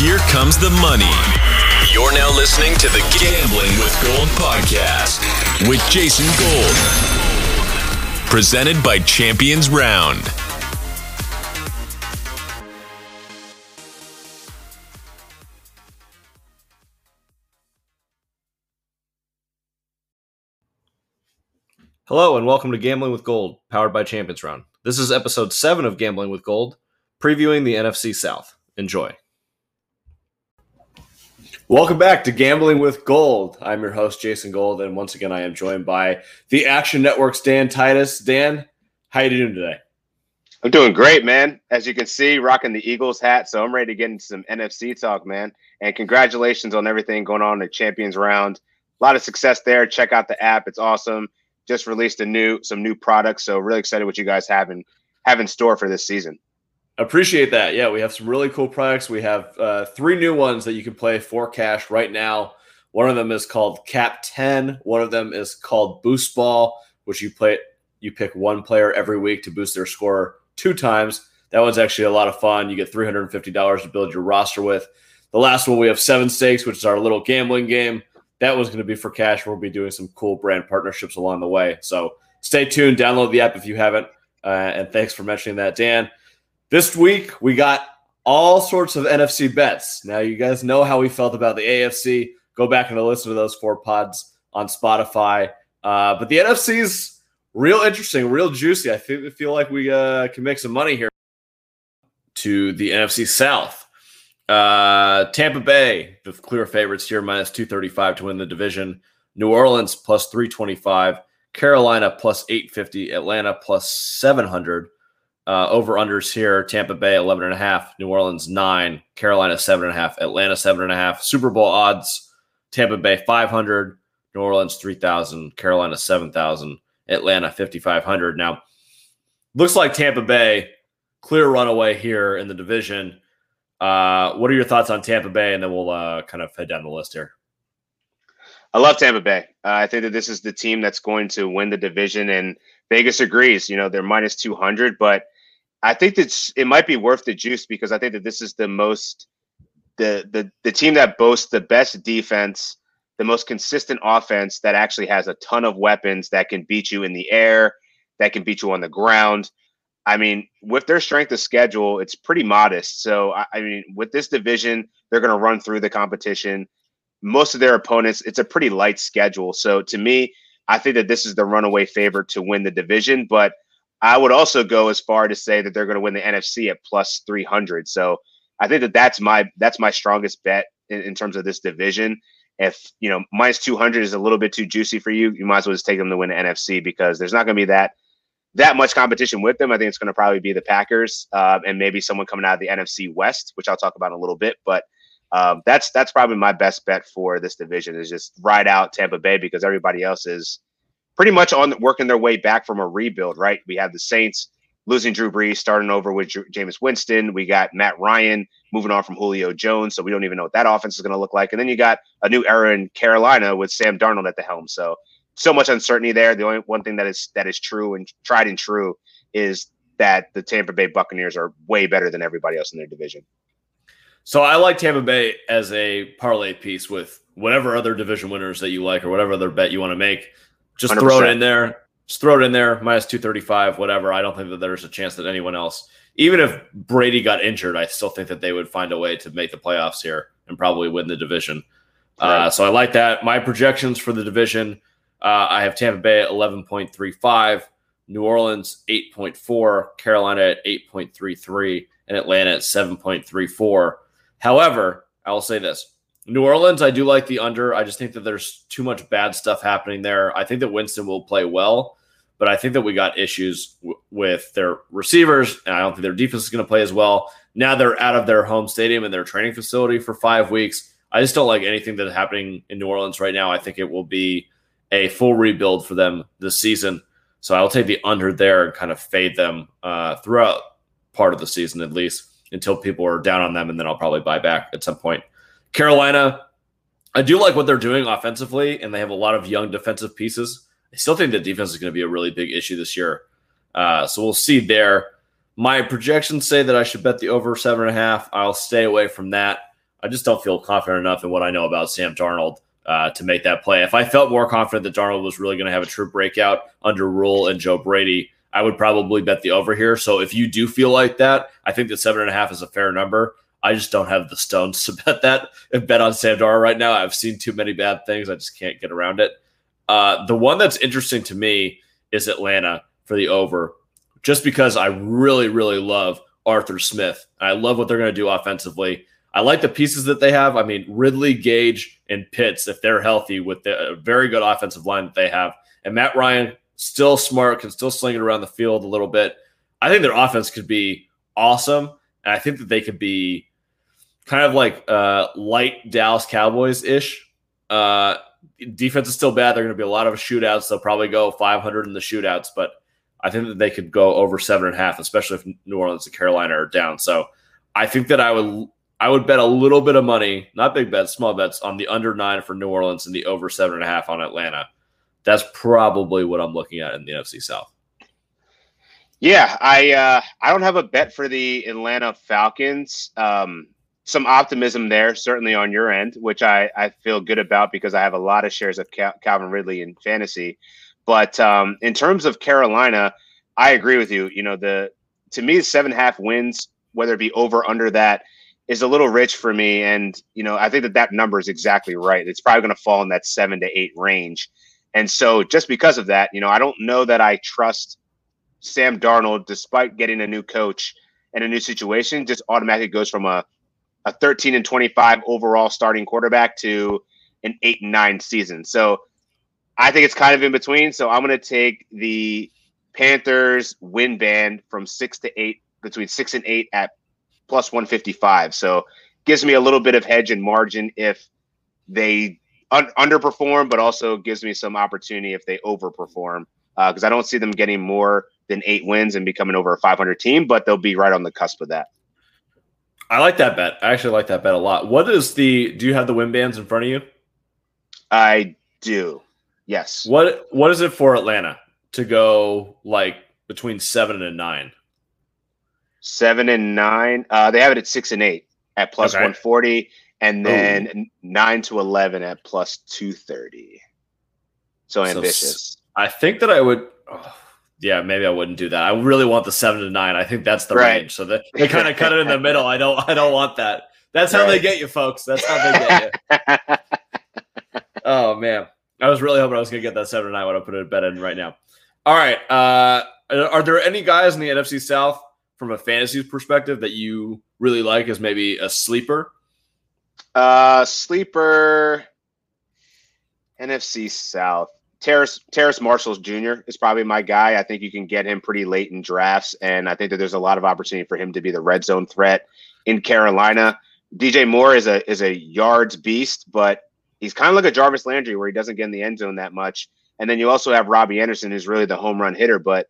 Here comes the money. You're now listening to the Gambling with Gold podcast with Jason Gold. Presented by Champions Round. Hello and welcome to Gambling with Gold, powered by Champions Round. This is episode 7 of Gambling with Gold, previewing the NFC South. Enjoy. Welcome back to Gambling with Gold. I'm your host, Jason Gold, and once again, I am joined by the Action Network's Dan Titus. Dan, how you doing today? I'm doing great, man. As you can see, rocking the Eagles hat, so I'm ready to get into some NFC talk, man. And congratulations on everything going on in the Champions Round. A lot of success there. Check out the app; it's awesome just released a new some new products. So really excited what you guys have in have in store for this season. Appreciate that. Yeah, we have some really cool products. We have uh, three new ones that you can play for cash right now. One of them is called Cap 10. One of them is called Boost Ball, which you play you pick one player every week to boost their score two times. That one's actually a lot of fun. You get $350 to build your roster with. The last one we have seven stakes, which is our little gambling game that was going to be for cash. We'll be doing some cool brand partnerships along the way. So stay tuned. Download the app if you haven't. Uh, and thanks for mentioning that, Dan. This week we got all sorts of NFC bets. Now you guys know how we felt about the AFC. Go back and listen to those four pods on Spotify. Uh, but the NFC's real interesting, real juicy. I feel, feel like we uh, can make some money here. To the NFC South. Uh, Tampa Bay, the clear favorites here, minus 235 to win the division. New Orleans plus 325. Carolina plus 850. Atlanta plus 700. Uh, over unders here Tampa Bay 11 and a half, New Orleans 9, Carolina 7 and a half, Atlanta 7 and a half. Super Bowl odds Tampa Bay 500, New Orleans 3,000, Carolina 7,000, Atlanta 5,500. Now, looks like Tampa Bay clear runaway here in the division. Uh, what are your thoughts on Tampa Bay? And then we'll uh, kind of head down the list here. I love Tampa Bay. Uh, I think that this is the team that's going to win the division, and Vegas agrees. You know, they're minus 200, but I think that it might be worth the juice because I think that this is the most the the the team that boasts the best defense, the most consistent offense that actually has a ton of weapons that can beat you in the air, that can beat you on the ground. I mean, with their strength of schedule, it's pretty modest. So, I mean, with this division, they're going to run through the competition. Most of their opponents, it's a pretty light schedule. So, to me, I think that this is the runaway favorite to win the division. But I would also go as far to say that they're going to win the NFC at plus 300. So, I think that that's my that's my strongest bet in, in terms of this division. If you know minus 200 is a little bit too juicy for you, you might as well just take them to win the NFC because there's not going to be that that much competition with them. I think it's going to probably be the Packers uh, and maybe someone coming out of the NFC West, which I'll talk about in a little bit. But um, that's that's probably my best bet for this division is just ride out Tampa Bay because everybody else is pretty much on working their way back from a rebuild. Right? We have the Saints losing Drew Brees, starting over with Jameis Winston. We got Matt Ryan moving on from Julio Jones, so we don't even know what that offense is going to look like. And then you got a new era in Carolina with Sam Darnold at the helm. So so much uncertainty there. The only one thing that is that is true and tried and true is that the Tampa Bay Buccaneers are way better than everybody else in their division. So I like Tampa Bay as a parlay piece with whatever other division winners that you like or whatever other bet you want to make. Just 100%. throw it in there. Just throw it in there, minus 235, whatever. I don't think that there's a chance that anyone else, even if Brady got injured, I still think that they would find a way to make the playoffs here and probably win the division. Right. Uh, so I like that. My projections for the division uh, I have Tampa Bay at 11.35, New Orleans 8.4, Carolina at 8.33, and Atlanta at 7.34. However, I will say this New Orleans, I do like the under. I just think that there's too much bad stuff happening there. I think that Winston will play well, but I think that we got issues w- with their receivers, and I don't think their defense is going to play as well. Now they're out of their home stadium and their training facility for five weeks. I just don't like anything that's happening in New Orleans right now. I think it will be a full rebuild for them this season. So I'll take the under there and kind of fade them uh, throughout part of the season at least until people are down on them, and then I'll probably buy back at some point. Carolina, I do like what they're doing offensively, and they have a lot of young defensive pieces. I still think the defense is going to be a really big issue this year. Uh, so we'll see there. My projections say that I should bet the over seven and a half. I'll stay away from that. I just don't feel confident enough in what I know about Sam Darnold uh, to make that play. If I felt more confident that Darnold was really going to have a true breakout under Rhule and Joe Brady, I would probably bet the over here. So if you do feel like that, I think that seven and a half is a fair number. I just don't have the stones to bet that and bet on Darnold right now. I've seen too many bad things. I just can't get around it. Uh, the one that's interesting to me is Atlanta for the over, just because I really, really love Arthur Smith. I love what they're going to do offensively. I like the pieces that they have. I mean, Ridley, Gage, and Pitts, if they're healthy with the very good offensive line that they have, and Matt Ryan, still smart, can still sling it around the field a little bit. I think their offense could be awesome. And I think that they could be kind of like uh, light Dallas Cowboys ish. Uh, defense is still bad. They're going to be a lot of shootouts. They'll probably go 500 in the shootouts, but I think that they could go over seven and a half, especially if New Orleans and Carolina are down. So I think that I would I would bet a little bit of money, not big bets, small bets, on the under nine for New Orleans and the over seven and a half on Atlanta. That's probably what I'm looking at in the NFC South. Yeah, I uh, I don't have a bet for the Atlanta Falcons. Um, some optimism there, certainly on your end, which I, I feel good about because I have a lot of shares of Cal- Calvin Ridley in fantasy. But um, in terms of Carolina, I agree with you. You know, the to me, seven half wins, whether it be over under that, is a little rich for me. And you know, I think that that number is exactly right. It's probably going to fall in that seven to eight range. And so, just because of that, you know, I don't know that I trust Sam Darnold, despite getting a new coach and a new situation, just automatically goes from a, a 13 and 25 overall starting quarterback to an eight and nine season. So I think it's kind of in between. So I'm going to take the Panthers win band from six to eight, between six and eight at plus 155. So gives me a little bit of hedge and margin if they un- underperform, but also gives me some opportunity if they overperform because uh, I don't see them getting more than eight wins and becoming over a 500 team, but they'll be right on the cusp of that. I like that bet. I actually like that bet a lot. What is the? Do you have the win bands in front of you? I do. Yes. What What is it for Atlanta to go like between seven and nine? Seven and nine. Uh, they have it at six and eight at plus okay. 140, and then Ooh. nine to eleven at plus 230. So ambitious. So, I think that I would. Oh yeah, maybe I wouldn't do that. I really want the seven to nine. I think that's the right. range. So they, they kind of cut it in the middle. I don't I don't want that. That's how right. they get you, folks. That's how they get you. oh man. I was really hoping I was gonna get that seven to nine when I put a bet in right now. All right. Uh are there any guys in the NFC South from a fantasy perspective that you really like as maybe a sleeper? Uh sleeper NFC South. Terrace Terrace Marshall Jr. is probably my guy. I think you can get him pretty late in drafts, and I think that there's a lot of opportunity for him to be the red zone threat in Carolina. DJ Moore is a is a yards beast, but he's kind of like a Jarvis Landry where he doesn't get in the end zone that much. And then you also have Robbie Anderson, who's really the home run hitter. But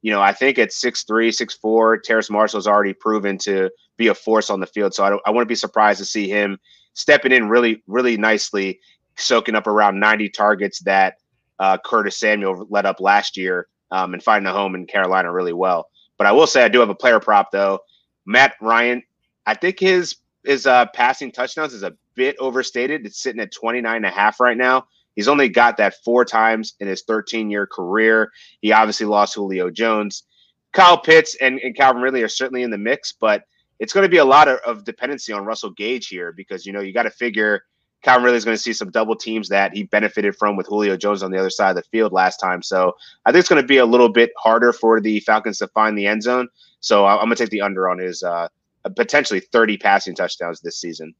you know, I think at six three, six four, Terrace Marshall's already proven to be a force on the field. So I, I wouldn't be surprised to see him stepping in really, really nicely, soaking up around 90 targets that uh, Curtis Samuel led up last year um, and finding a home in Carolina really well. But I will say I do have a player prop though. Matt Ryan, I think his his uh, passing touchdowns is a bit overstated. It's sitting at 29 and a half right now. He's only got that four times in his 13 year career. He obviously lost Julio Jones. Kyle Pitts and, and Calvin Ridley are certainly in the mix, but it's going to be a lot of, of dependency on Russell Gage here because you know you got to figure Calvin Ridley's going to see some double teams that he benefited from with Julio Jones on the other side of the field last time. So I think it's going to be a little bit harder for the Falcons to find the end zone. So I'm going to take the under on his uh, potentially 30 passing touchdowns this season.